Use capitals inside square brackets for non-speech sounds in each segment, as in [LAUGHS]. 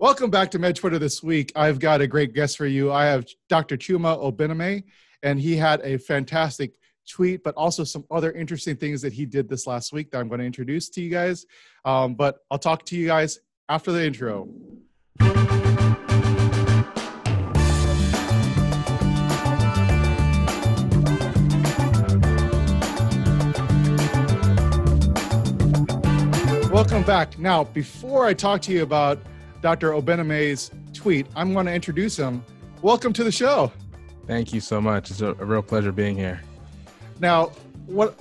Welcome back to Med Twitter this week. I've got a great guest for you. I have Dr. Chuma Obeneme, and he had a fantastic tweet, but also some other interesting things that he did this last week that I'm going to introduce to you guys. Um, but I'll talk to you guys after the intro. Welcome back. Now, before I talk to you about Dr. Obeneme's tweet, I'm going to introduce him. Welcome to the show. Thank you so much. It's a, a real pleasure being here. Now, what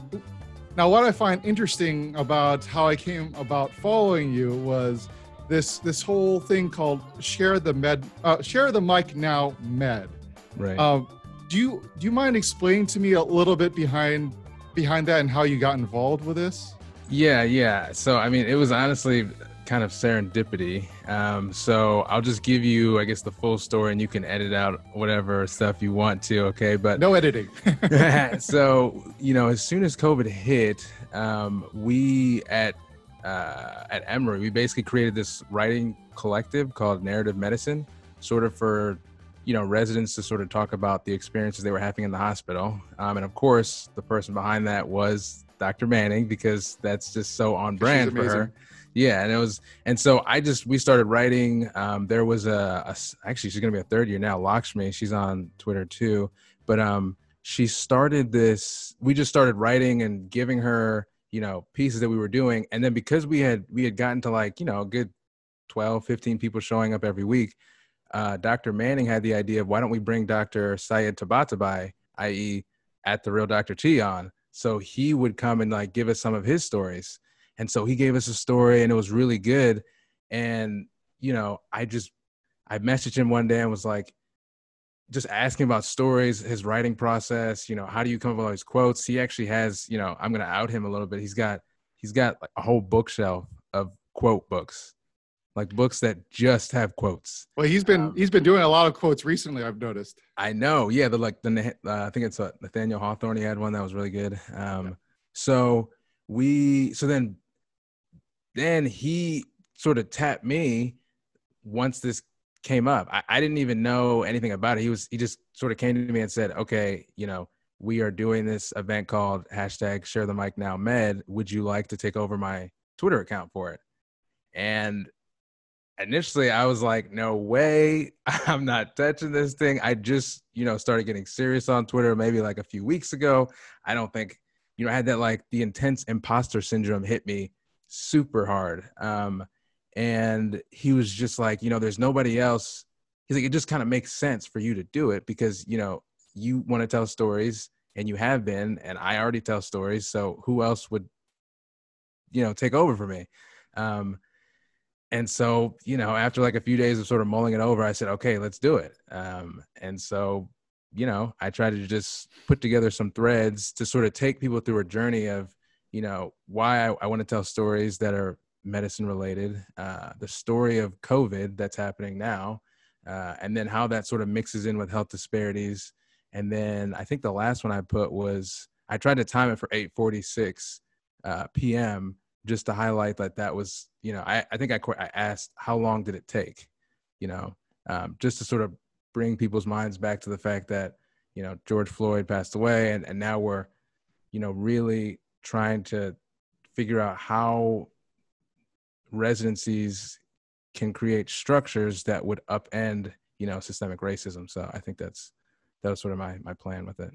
now what I find interesting about how I came about following you was this this whole thing called share the med uh, share the mic now med. Right. Um, do you do you mind explaining to me a little bit behind behind that and how you got involved with this? Yeah, yeah. So I mean, it was honestly kind of serendipity. Um, so I'll just give you, I guess, the full story, and you can edit out whatever stuff you want to. Okay, but no editing. [LAUGHS] [LAUGHS] so you know, as soon as COVID hit, um, we at uh, at Emory, we basically created this writing collective called Narrative Medicine, sort of for you know residents to sort of talk about the experiences they were having in the hospital. Um, and of course, the person behind that was Dr. Manning because that's just so on brand for her yeah and it was and so i just we started writing um there was a, a actually she's gonna be a third year now lakshmi she's on twitter too but um she started this we just started writing and giving her you know pieces that we were doing and then because we had we had gotten to like you know a good 12 15 people showing up every week uh, dr manning had the idea of why don't we bring dr syed tabatabai i.e at the real dr t on? So he would come and like give us some of his stories and so he gave us a story and it was really good. And, you know, I just, I messaged him one day and was like, just asking about stories, his writing process, you know, how do you come up with all these quotes? He actually has, you know, I'm going to out him a little bit. He's got, he's got like a whole bookshelf of quote books like books that just have quotes. Well, he's been um, he's been doing a lot of quotes recently. I've noticed. I know. Yeah, the like the uh, I think it's a uh, Nathaniel Hawthorne. He had one that was really good. Um, yeah. So we so then then he sort of tapped me once this came up. I, I, didn't even know anything about it. He was he just sort of came to me and said, "Okay, you know, we are doing this event called hashtag Share the Mic Now Med. Would you like to take over my Twitter account for it?" And initially, I was like, "No way! [LAUGHS] I'm not touching this thing." I just you know started getting serious on Twitter maybe like a few weeks ago. I don't think you know I had that like the intense imposter syndrome hit me super hard. Um, and he was just like, you know, there's nobody else. He's like, it just kind of makes sense for you to do it because, you know, you want to tell stories and you have been, and I already tell stories. So who else would, you know, take over for me? Um, and so, you know, after like a few days of sort of mulling it over, I said, okay, let's do it. Um, and so, you know, I tried to just put together some threads to sort of take people through a journey of, you know why I, I want to tell stories that are medicine related, uh, the story of COVID that's happening now, uh, and then how that sort of mixes in with health disparities. And then I think the last one I put was I tried to time it for 8:46 uh, p.m. just to highlight that that was you know I, I think I, I asked how long did it take, you know, um, just to sort of bring people's minds back to the fact that you know George Floyd passed away and, and now we're you know really trying to figure out how residencies can create structures that would upend you know systemic racism. So i think that's that was sort of my my plan with it.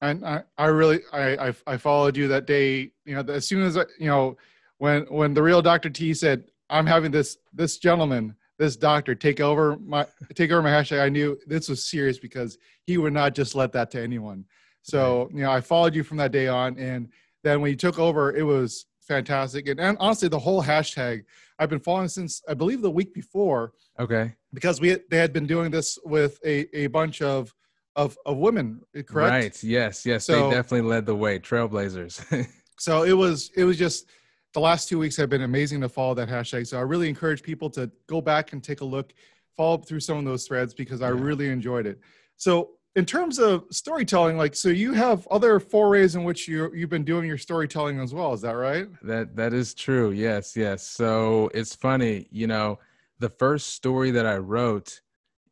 And i i really i i, I followed you that day you know as soon as I, you know when when the real dr t said i'm having this this gentleman this doctor take over my take over my hashtag i knew this was serious because he would not just let that to anyone. So you know i followed you from that day on and then when you took over, it was fantastic. And, and honestly, the whole hashtag I've been following since I believe the week before. Okay. Because we they had been doing this with a, a bunch of of of women, correct? Right. Yes. Yes. So, they definitely led the way, trailblazers. [LAUGHS] so it was it was just the last two weeks have been amazing to follow that hashtag. So I really encourage people to go back and take a look, follow up through some of those threads because I yeah. really enjoyed it. So in terms of storytelling, like so you have other forays in which you you've been doing your storytelling as well. Is that right? That that is true. Yes, yes. So it's funny, you know, the first story that I wrote,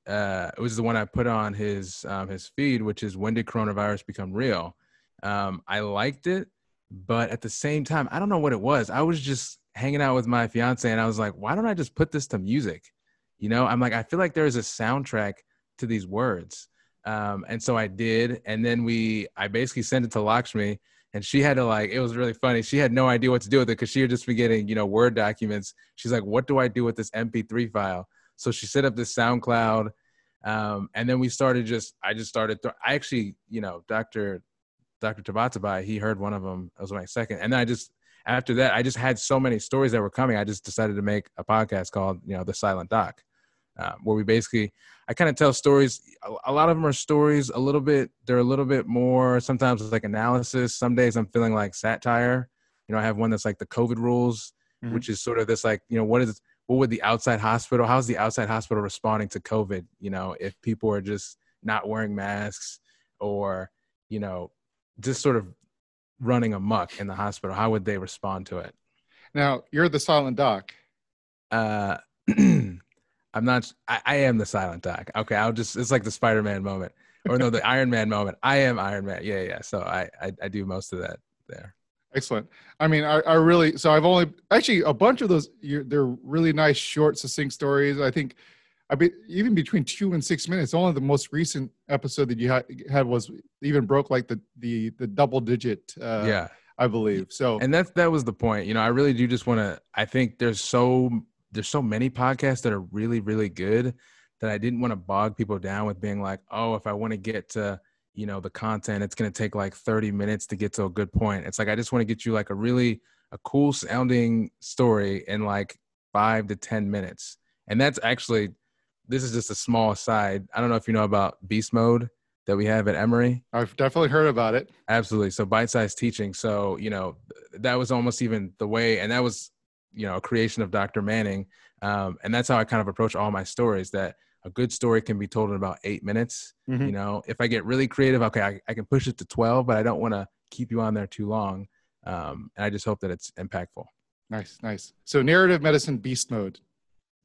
uh, it was the one I put on his um, his feed, which is when did coronavirus become real? Um, I liked it, but at the same time, I don't know what it was. I was just hanging out with my fiance, and I was like, why don't I just put this to music? You know, I'm like, I feel like there's a soundtrack to these words. Um, and so I did, and then we, I basically sent it to Lakshmi, and she had to like it was really funny. She had no idea what to do with it because she had just been getting you know word documents. She's like what do i do with this mp3 file? So she set up this soundcloud um, and then we started just i just started th- i actually you know dr dr tabatabai he heard one of them it was my second and then i just after that i just had so many stories that were coming i just decided to make a podcast called you know the silent doc um, where we basically I kind of tell stories. A, a, lot of them are stories. A little bit, they're a little bit more. Sometimes it's like analysis. Some days I'm feeling like satire. You know, I have one that's like the COVID rules, mm-hmm. which is sort of this like, you know, what is what would the outside hospital? How's the outside hospital responding to COVID? You know, if people are just not wearing masks or you know, just sort of running amok in the hospital, how would they respond to it? Now, you're the silent doc. Uh, [CLEARS THROAT] I'm not. I, I, am the silent doc. Okay, I'll just. It's like the Spider-Man moment, or no, the [LAUGHS] Iron Man moment. I am Iron Man. Yeah, yeah. So I, I, I do most of that there. Excellent. I mean, I, I really. So I've only actually a bunch of those. They're really nice, short, succinct stories. I think. I be, even between two and six minutes. Only the most recent episode that you had, had was even broke like the the the double digit. Uh, yeah. I believe so. And that's that was the point. You know, I really do just want to. I think there's so there's so many podcasts that are really really good that I didn't want to bog people down with being like, oh, if I want to get to you know the content, it's going to take like 30 minutes to get to a good point. It's like I just want to get you like a really a cool sounding story in like five to 10 minutes. And that's actually this is just a small aside. I don't know if you know about beast mode that we have at Emory. I've definitely heard about it. Absolutely. So bite sized teaching. So, you know, that was almost even the way, and that was you know a creation of Dr. Manning, um, and that's how I kind of approach all my stories. That a good story can be told in about eight minutes. Mm-hmm. You know, if I get really creative, okay, I, I can push it to twelve, but I don't want to keep you on there too long. Um, and I just hope that it's impactful. Nice, nice. So narrative medicine beast mode.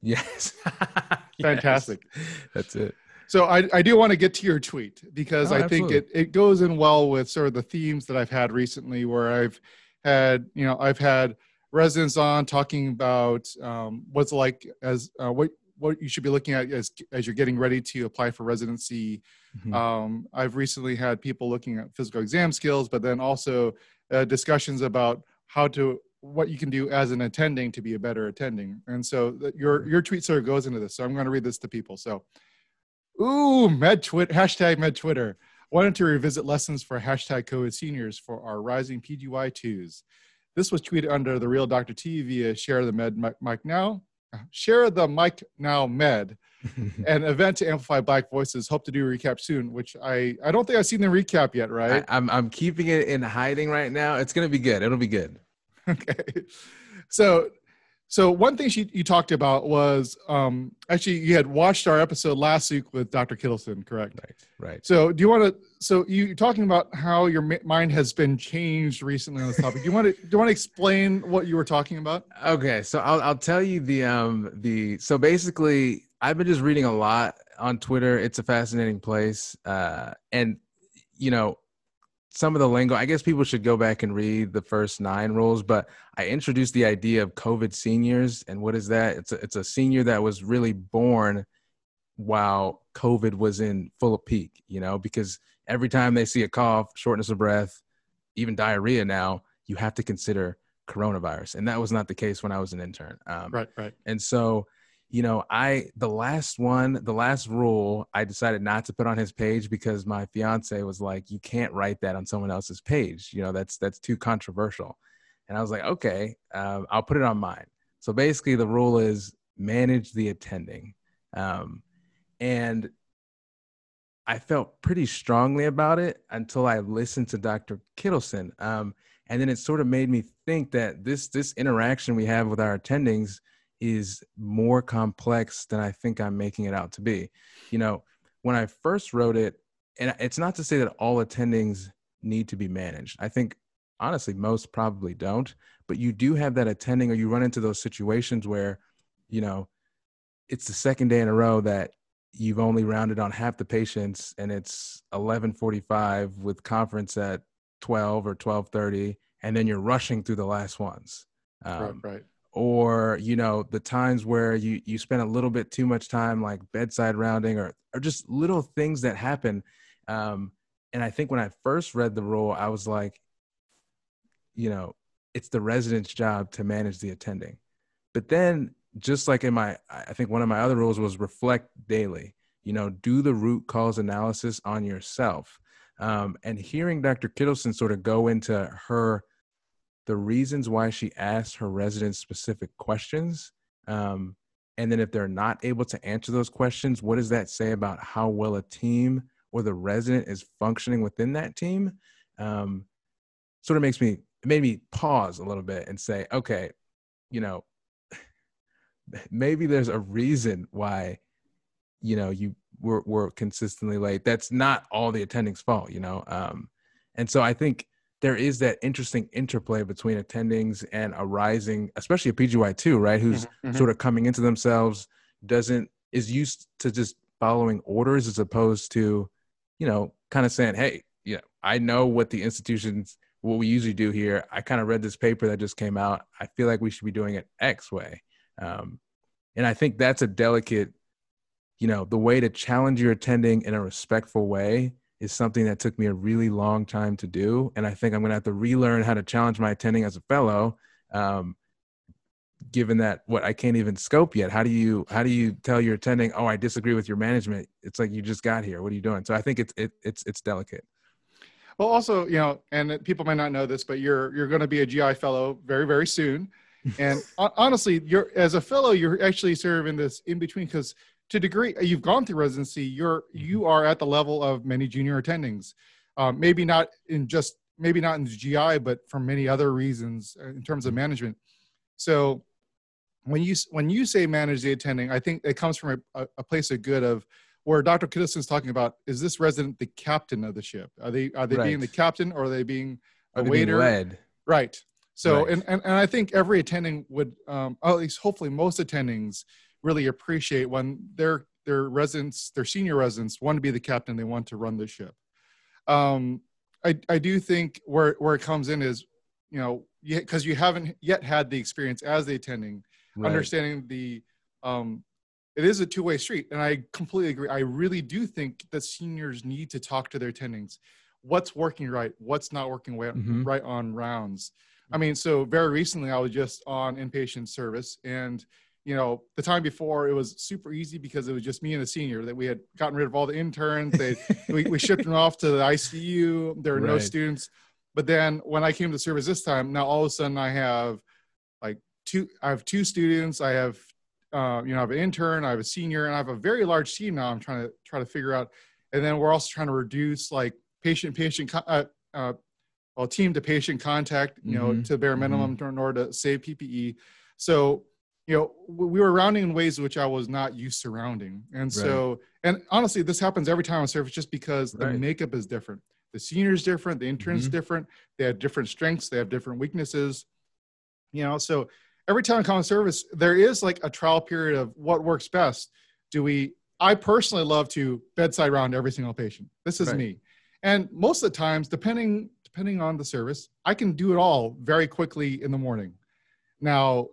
Yes. [LAUGHS] [LAUGHS] Fantastic. Yes. That's it. So I, I do want to get to your tweet because oh, I absolutely. think it, it goes in well with sort of the themes that I've had recently where I've had, you know, I've had residents on talking about um, what's like as uh, what what you should be looking at as as you're getting ready to apply for residency. Mm-hmm. Um, I've recently had people looking at physical exam skills, but then also uh, discussions about how to what you can do as an attending to be a better attending. And so your your tweet sort of goes into this. So I'm going to read this to people. So, ooh, med twit hashtag med Twitter wanted to revisit lessons for hashtag COVID seniors for our rising PGY twos. This was tweeted under the real Dr. T via uh, Share the Med Mic Now. Uh, Share the Mic Now Med, [LAUGHS] an event to amplify Black voices. Hope to do a recap soon, which I I don't think I've seen the recap yet. Right? I, I'm I'm keeping it in hiding right now. It's gonna be good. It'll be good. [LAUGHS] Okay. So so one thing she, you talked about was um, actually you had watched our episode last week with Dr. Kittleson, correct? Right. Right. So do you want to? So you, are talking about how your mind has been changed recently on this topic. do you want to? Do you want to explain what you were talking about? Okay. So I'll I'll tell you the um the so basically I've been just reading a lot on Twitter. It's a fascinating place, uh, and you know some of the lingo. I guess people should go back and read the first nine rules, but I introduced the idea of COVID seniors. And what is that? It's a, it's a senior that was really born while COVID was in full peak, you know, because every time they see a cough, shortness of breath, even diarrhea now, you have to consider coronavirus. And that was not the case when I was an intern. Um, right, right. And so you know, I the last one, the last rule, I decided not to put on his page because my fiance was like, "You can't write that on someone else's page. You know, that's that's too controversial." And I was like, "Okay, um, I'll put it on mine." So basically, the rule is manage the attending, um, and I felt pretty strongly about it until I listened to Dr. Kittleson, um, and then it sort of made me think that this this interaction we have with our attendings is more complex than I think I'm making it out to be. You know, when I first wrote it, and it's not to say that all attendings need to be managed. I think honestly most probably don't, but you do have that attending or you run into those situations where, you know, it's the second day in a row that you've only rounded on half the patients and it's 11:45 with conference at 12 or 12:30 and then you're rushing through the last ones. Um, right, right. Or you know the times where you you spend a little bit too much time like bedside rounding or or just little things that happen. Um, and I think when I first read the rule, I was like, you know, it's the resident's job to manage the attending. But then just like in my i think one of my other rules was reflect daily you know do the root cause analysis on yourself um, and hearing dr kittleson sort of go into her the reasons why she asked her residents specific questions um, and then if they're not able to answer those questions what does that say about how well a team or the resident is functioning within that team? Um, sort of makes me it made me pause a little bit and say okay you know [LAUGHS] maybe there's a reason why you know you were, were consistently late. That's not all the attending's fault you know um, and so i think there is that interesting interplay between attendings and a rising especially a pgy2 right who's mm-hmm, mm-hmm. sort of coming into themselves doesn't is used to just following orders as opposed to you know kind of saying hey you know i know what the institutions what we usually do here. I kind of read this paper that just came out. I feel like we should be doing it x way. Um, and I think that's a delicate, you know, the way to challenge your attending in a respectful way is something that took me a really long time to do. And I think I'm going to have to relearn how to challenge my attending as a fellow. Um, given that what I can't even scope yet, how do you how do you tell your attending, oh, I disagree with your management? It's like you just got here. What are you doing? So I think it's it, it's it's delicate. Well, also, you know, and people might not know this, but you're you're going to be a GI fellow very very soon [LAUGHS] and honestly, you're as a fellow, you're actually serving this in between because to degree you've gone through residency, you're you mm-hmm. are at the level of many junior attendings. Um, maybe not in just maybe not in the GI, but for many other reasons uh, in terms of mm-hmm. management. So when you when you say manage the attending, I think it comes from a, a place of good of where Dr. is talking about is this resident the captain of the ship? Are they are they right. being the captain or are they being a waiter? Being? Right. So, right. and, and, and I think every attending would, um, at least hopefully most attendings really appreciate when their, their residents, their senior residents want to be the captain, they want to run the ship. Um, I, I do think where, where it comes in is, you know, because you haven't yet had the experience as the attending, right. understanding the, um, it is a two-way street and i completely agree i really do think that seniors need to talk to their attendings what's working right what's not working right, mm-hmm. right on rounds I mean, so very recently I was just on inpatient service and you know, the time before it was super easy because it was just me and a senior that we had gotten rid of all the interns. They [LAUGHS] we, we shipped them off to the ICU. There were right. no students. But then when I came to service this time, now all of a sudden I have like two I have two students, I have uh, you know, I have an intern, I have a senior, and I have a very large team now I'm trying to try to figure out. And then we're also trying to reduce like patient patient uh, uh, well, team to patient contact, you know, mm-hmm. to bare minimum mm-hmm. in order to save PPE. So, you know, we were rounding in ways which I was not used to rounding. And so, right. and honestly, this happens every time on service just because right. the makeup is different. The senior's different, the intern's mm-hmm. different, they have different strengths, they have different weaknesses. You know, so every time I come on service, there is like a trial period of what works best. Do we I personally love to bedside round every single patient. This is right. me. And most of the times, depending depending on the service, I can do it all very quickly in the morning. Now,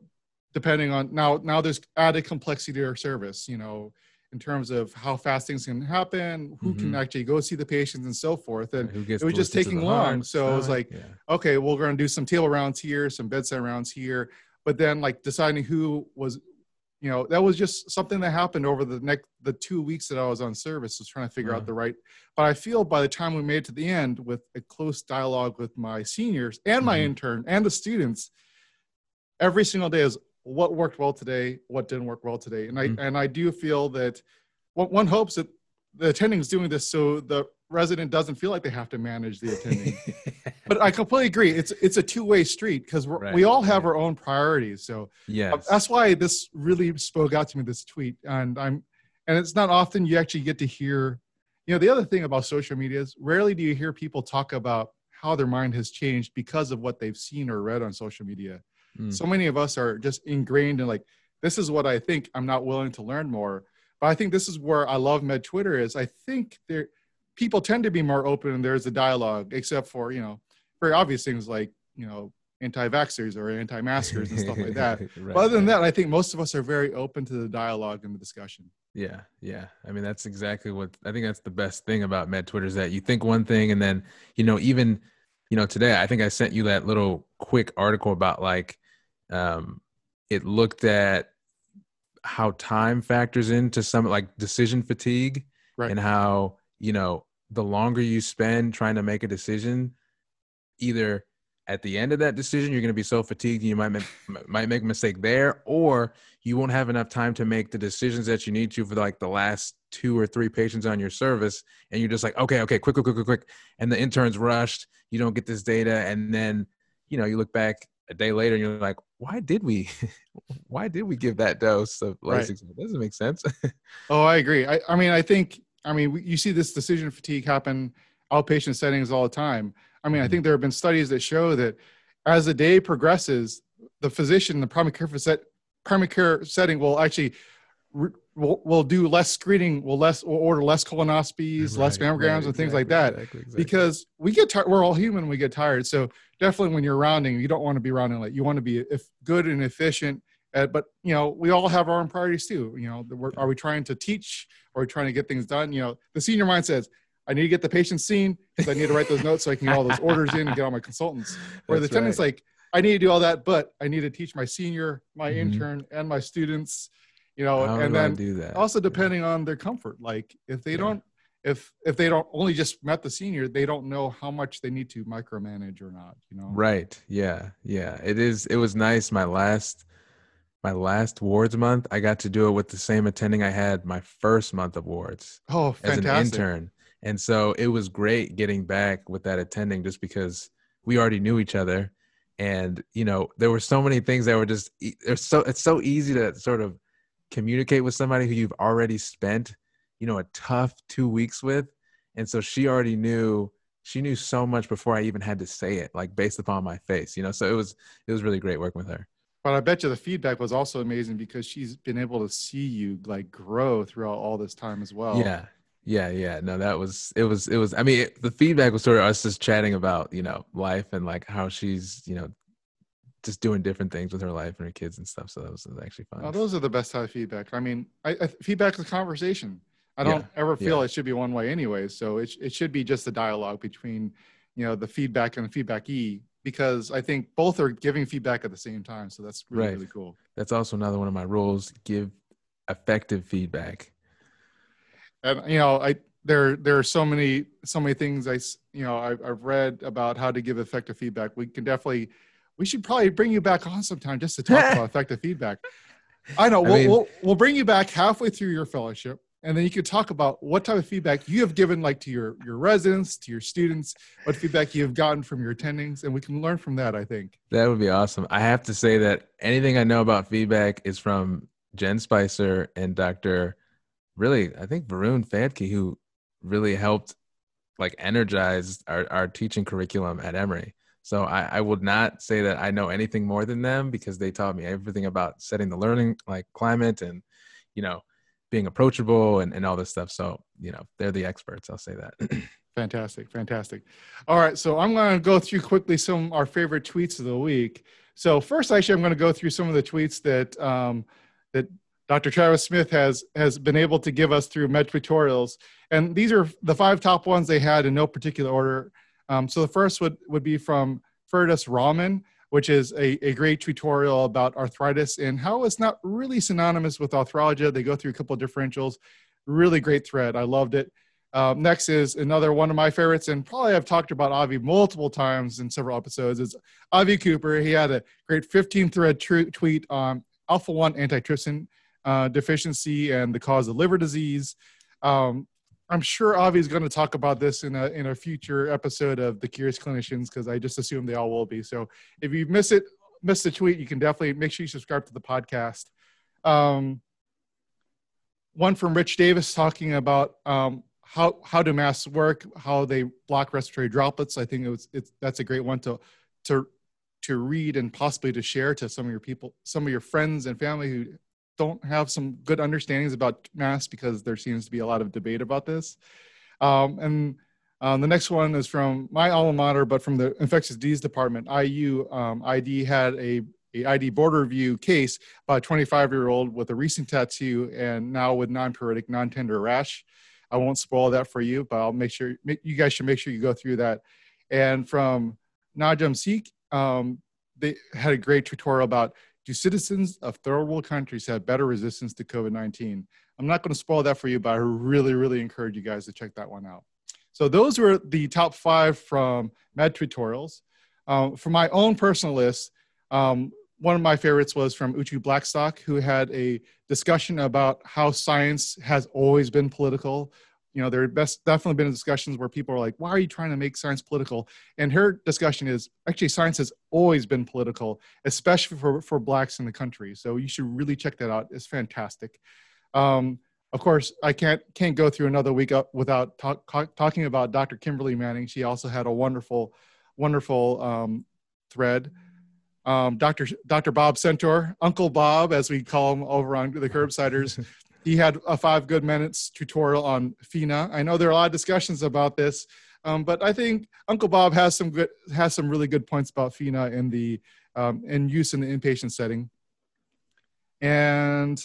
depending on now, now there's added complexity to our service, you know, in terms of how fast things can happen, who mm-hmm. can actually go see the patients and so forth. And it was just taking long. So I was like, yeah. okay, well, we're going to do some table rounds here, some bedside rounds here. But then like deciding who was you know that was just something that happened over the next the two weeks that i was on service was trying to figure out the right but i feel by the time we made it to the end with a close dialogue with my seniors and my mm-hmm. intern and the students every single day is what worked well today what didn't work well today and i mm-hmm. and i do feel that one hopes that the attending is doing this so the resident doesn't feel like they have to manage the attending. [LAUGHS] but I completely agree. It's it's a two way street because right, we all have right. our own priorities. So yeah, uh, that's why this really spoke out to me. This tweet, and I'm, and it's not often you actually get to hear. You know, the other thing about social media is rarely do you hear people talk about how their mind has changed because of what they've seen or read on social media. Mm. So many of us are just ingrained in like this is what I think. I'm not willing to learn more. But I think this is where I love Med Twitter is I think there people tend to be more open and there's a dialogue, except for, you know, very obvious things like, you know, anti-vaxxers or anti-maskers and stuff like that. [LAUGHS] right, but other than that, I think most of us are very open to the dialogue and the discussion. Yeah, yeah. I mean, that's exactly what I think. That's the best thing about Med Twitter is that you think one thing, and then you know, even you know, today I think I sent you that little quick article about like, um, it looked at how time factors into some like decision fatigue, right. and how you know the longer you spend trying to make a decision, either at the end of that decision you're going to be so fatigued you might make, might make a mistake there or you won't have enough time to make the decisions that you need to for like the last two or three patients on your service. And you're just like okay okay quick quick quick quick quick. And the intern's rushed. You don't get this data. And then you know you look back a day later and you're like why did we [LAUGHS] why did we give that dose of lasix right. doesn't make sense [LAUGHS] oh i agree I, I mean i think i mean you see this decision fatigue happen outpatient settings all the time I mean, I mm-hmm. think there have been studies that show that as the day progresses, the physician, the primary care, set, primary care setting will actually will, will do less screening, We'll less we'll order less colonoscopies, right, less mammograms, right, and things like that. Exactly, exactly. Because we get tired. We're all human. We get tired. So definitely, when you're rounding, you don't want to be rounding late. You want to be if good and efficient. Uh, but you know, we all have our own priorities too. You know, are we trying to teach? Or are we trying to get things done? You know, the senior mind says, I need to get the patient seen because I need to write those notes so I can get all those orders in and get all my consultants. [LAUGHS] Where That's the attendant's right. like, I need to do all that, but I need to teach my senior, my mm-hmm. intern, and my students. You know, How and then do that? also depending yeah. on their comfort. Like if they yeah. don't, if if they don't only just met the senior, they don't know how much they need to micromanage or not. You know. Right. Yeah. Yeah. It is. It was nice. My last my last wards month, I got to do it with the same attending I had my first month of wards. Oh, fantastic. As an intern. And so it was great getting back with that attending just because we already knew each other. And, you know, there were so many things that were just, it's so, it's so easy to sort of communicate with somebody who you've already spent, you know, a tough two weeks with. And so she already knew, she knew so much before I even had to say it, like based upon my face, you know? So it was, it was really great working with her. But I bet you the feedback was also amazing because she's been able to see you like grow throughout all this time as well. Yeah, yeah, yeah. No, that was it was it was I mean, it, the feedback was sort of us just chatting about, you know, life and like how she's, you know, just doing different things with her life and her kids and stuff. So that was, actually fun. Oh, those are the best type of feedback. I mean, I, I feedback is a conversation. I don't yeah, ever feel yeah. it should be one way anyway. So it it should be just a dialogue between, you know, the feedback and the feedback e because I think both are giving feedback at the same time. So that's really, right. really cool. That's also another one of my rules. Give effective feedback and you know i there there are so many so many things i you know I've, I've read about how to give effective feedback we can definitely we should probably bring you back on sometime just to talk about [LAUGHS] effective feedback. I know I we'll, mean, we'll we'll bring you back halfway through your fellowship and then you could talk about what type of feedback you have given like to your your residents to your students what feedback you have gotten from your attendings and we can learn from that i think. That would be awesome. I have to say that anything i know about feedback is from jen spicer and dr really, I think Varun Phadke, who really helped like energize our, our teaching curriculum at Emory. So I, I would not say that I know anything more than them because they taught me everything about setting the learning like climate and, you know, being approachable and, and all this stuff. So, you know, they're the experts. I'll say that. [CLEARS THROAT] fantastic. Fantastic. All right. So I'm going to go through quickly some of our favorite tweets of the week. So first, actually, I'm going to go through some of the tweets that, um, that Dr. Travis Smith has has been able to give us through med tweetorials. And these are the five top ones they had in no particular order. Um, so the first would, would be from Ferdus Rahman, which is a, a great tutorial about arthritis and how it's not really synonymous with arthralgia. They go through a couple of differentials. Really great thread. I loved it. Um, next is another one of my favorites, and probably I've talked about Avi multiple times in several episodes. Is Avi Cooper? He had a great 15 thread tr- tweet on alpha 1 antitrypsin uh, deficiency and the cause of liver disease. Um, I'm sure Avi is going to talk about this in a in a future episode of the Curious Clinicians because I just assume they all will be. So if you miss it, miss the tweet, you can definitely make sure you subscribe to the podcast. Um, one from Rich Davis talking about um, how how do masks work, how they block respiratory droplets. I think it was it's that's a great one to to to read and possibly to share to some of your people, some of your friends and family who don't have some good understandings about masks because there seems to be a lot of debate about this. Um, and um, the next one is from my alma mater, but from the infectious disease department, IU. Um, ID had a, a ID board review case by a 25 year old with a recent tattoo and now with non-pruritic, non-tender rash. I won't spoil that for you, but I'll make sure you guys should make sure you go through that. And from Najam Sikh, um, they had a great tutorial about do citizens of third world countries have better resistance to COVID 19? I'm not going to spoil that for you, but I really, really encourage you guys to check that one out. So, those were the top five from Med Tweetorials. Um, for my own personal list, um, one of my favorites was from Uché Blackstock, who had a discussion about how science has always been political, you know there have definitely been discussions where people are like why are you trying to make science political and her discussion is actually science has always been political especially for, for blacks in the country so you should really check that out it's fantastic um, of course i can't can't go through another week up without talk, talking about dr kimberly manning she also had a wonderful wonderful um, thread um, Dr. Dr. Bob Centor, Uncle Bob, as we call him over on the Curbsiders, [LAUGHS] he had a five good minutes tutorial on FENa. I know there are a lot of discussions about this, um, but I think Uncle Bob has some good has some really good points about FENa in the um, in use in the inpatient setting. And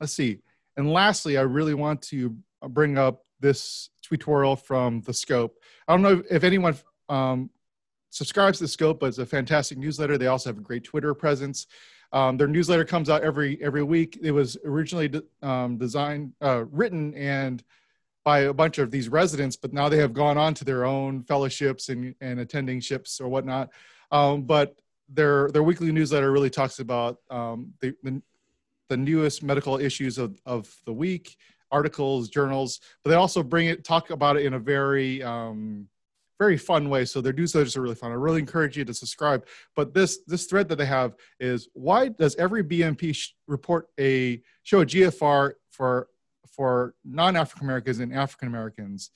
let's see. And lastly, I really want to bring up this tutorial from the Scope. I don't know if anyone um, subscribes to the Scope, but it's a fantastic newsletter. They also have a great Twitter presence. Um, their newsletter comes out every every week. It was originally de- um, designed, uh, written, and by a bunch of these residents, but now they have gone on to their own fellowships and, and attending ships or whatnot. Um, but their their weekly newsletter really talks about um, the, the, the newest medical issues of, of the week, articles, journals, but they also bring it talk about it in a very um, very fun way. So their newsletters are really fun. I really encourage you to subscribe. But this this thread that they have is why does every BMP sh- report a show a GFR for for non-African Americans and African Americans?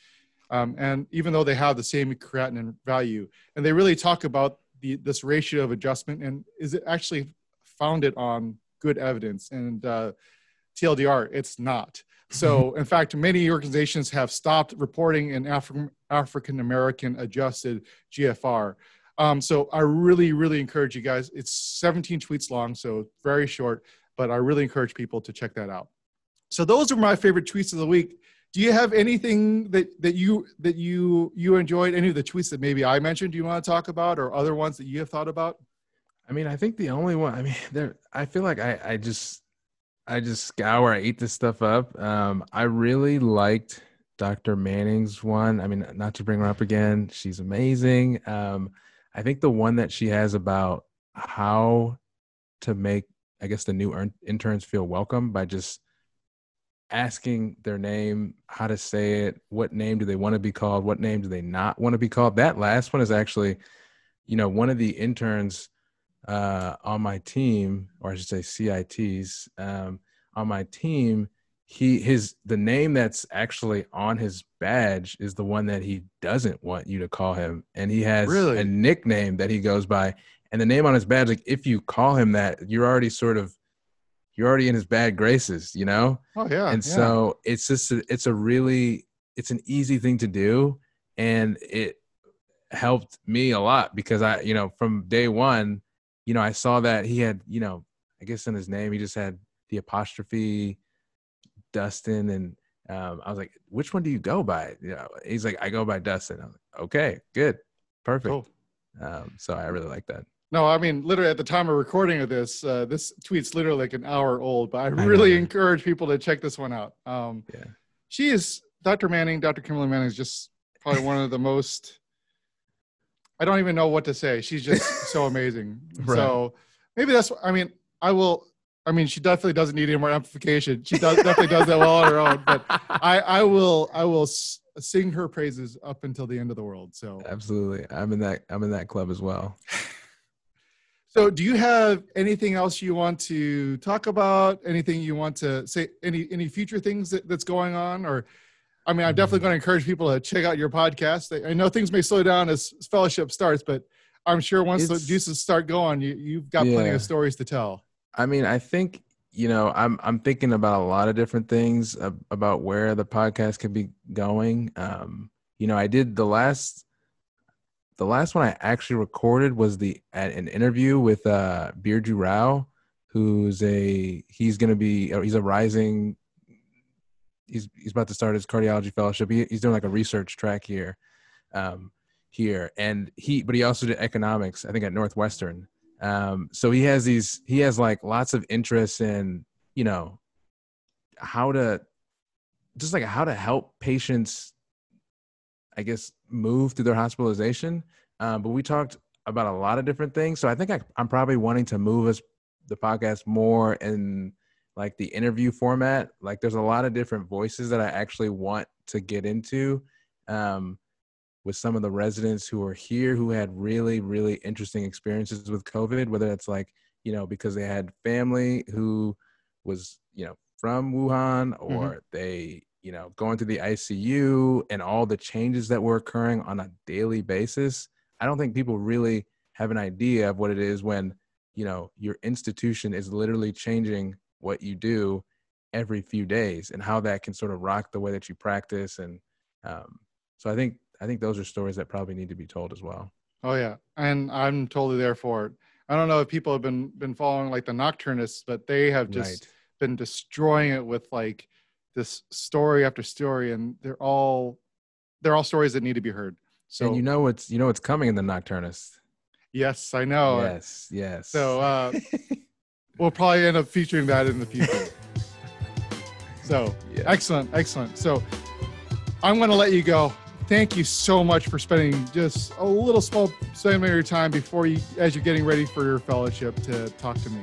Um, and even though they have the same creatinine value, and they really talk about the this ratio of adjustment and is it actually founded on good evidence? And uh, TLDR, it's not. So, in fact, many organizations have stopped reporting an African African American adjusted GFR. Um, so, I really, really encourage you guys. It's 17 tweets long, so very short, but I really encourage people to check that out. So, those are my favorite tweets of the week. Do you have anything that, that you that you you enjoyed? Any of the tweets that maybe I mentioned? Do you want to talk about, or other ones that you have thought about? I mean, I think the only one. I mean, [LAUGHS] there. I feel like I I just I just scour, I eat this stuff up. Um, I really liked Dr. Manning's one. I mean, not to bring her up again, she's amazing. Um, I think the one that she has about how to make, I guess, the new interns feel welcome by just asking their name, how to say it, what name do they want to be called, what name do they not want to be called. That last one is actually, you know, one of the interns uh, on my team, or I should say CITs um, on my team, he his the name that's actually on his badge is the one that he doesn't want you to call him, and he has really? a nickname that he goes by, and the name on his badge, like if you call him that, you're already sort of you're already in his bad graces, you know. Oh yeah. And yeah. so it's just a, it's a really it's an easy thing to do, and it helped me a lot because I you know from day one you know, I saw that he had, you know, I guess in his name he just had the apostrophe Dustin, and um, I was like, which one do you go by? You know, he's like, I go by Dustin. I'm like, okay, good, perfect. Cool. Um, so I really like that. No, I mean, literally at the time of recording of this, uh, this tweet's literally like an hour old, but I really I encourage people to check this one out. Um, yeah. She is, Dr. Manning, Dr. Kimberly Manning is just probably one of the most I don't even know what to say. She's just [LAUGHS] so amazing. Right. So maybe that's. I mean, I will. I mean, she definitely doesn't need any more amplification. She does definitely does that well on her own. But [LAUGHS] I, I will, I will sing her praises up until the end of the world. So absolutely, I'm in that. I'm in that club as well. [LAUGHS] so, do you have anything else you want to talk about? Anything you want to say? Any any future things that, that's going on, or I mean, I'm definitely going to encourage people to check out your podcast. I know things may slow down as fellowship starts, but I'm sure once it's, the juices start going, you, you've got yeah. plenty of stories to tell. I mean, I think you know, I'm I'm thinking about a lot of different things about where the podcast could be going. Um, you know, I did the last the last one I actually recorded was the an interview with uh Birju Rao, who's a he's going to be he's a rising he's he's about to start his cardiology fellowship. He, he's doing like a research track here, um, here, and he but he also did economics. I think at Northwestern. Um, so he has these he has like lots of interests in you know how to just like how to help patients I guess, move through their hospitalization. Um, but we talked about a lot of different things. So I think I, I'm probably wanting to move us the podcast more in like the interview format. Like there's a lot of different voices that I actually want to get into um, with some of the residents who are here who had really, really interesting experiences with COVID, whether it's like, you know, because they had family who was, you know, from Wuhan or mm-hmm. they you know, going to the ICU and all the changes that were occurring on a daily basis, I don't think people really have an idea of what it is when, you know, your institution is literally changing what you do every few days and how that can sort of rock the way that you practice. And um, so I think I think those are stories that probably need to be told as well. Oh yeah, and I'm totally there for it. I don't know if people have been been following like the Nocturnists, but they have just right. been destroying it with like this story after story, and they're all they're all stories that need to be heard. So and you know what's you know what's coming in the Nocturnist. Yes, I know. Yes, yes. So uh, [LAUGHS] we'll probably end up featuring that in the future. [LAUGHS] so yeah. excellent, excellent. So I'm going to let you go. Thank you so much for spending just a little small segment of your time before you, as you're getting ready for your fellowship, to talk to me.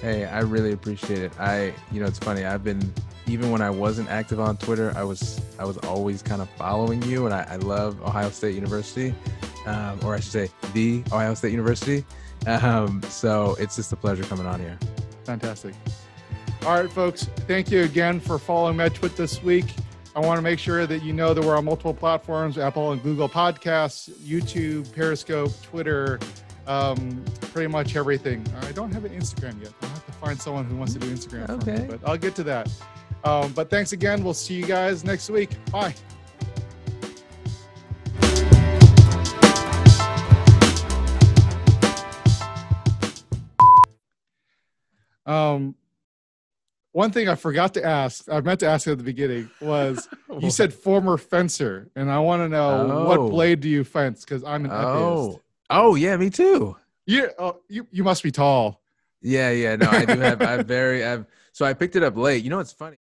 Hey, I really appreciate it. I, you know, it's funny. I've been even when I wasn't active on Twitter, I was I was always kind of following you, and I, I love Ohio State University, um, or I should say the Ohio State University. Um, so it's just a pleasure coming on here. Fantastic. All right, folks. Thank you again for following MedTwit this week. I want to make sure that you know that we're on multiple platforms: Apple and Google Podcasts, YouTube, Periscope, Twitter, um, pretty much everything. I don't have an Instagram yet. I'll have to find someone who wants to do Instagram okay. for me, but I'll get to that. Um, but thanks again. We'll see you guys next week. Bye. Um, one thing I forgot to ask, I meant to ask at the beginning, was [LAUGHS] you said former fencer, and I want to know oh. what blade do you fence? Because I'm an oh. Oh yeah, me too. Yeah, oh, you you must be tall. Yeah, yeah. No, I do have. I very. I've so I picked it up late. You know, it's funny.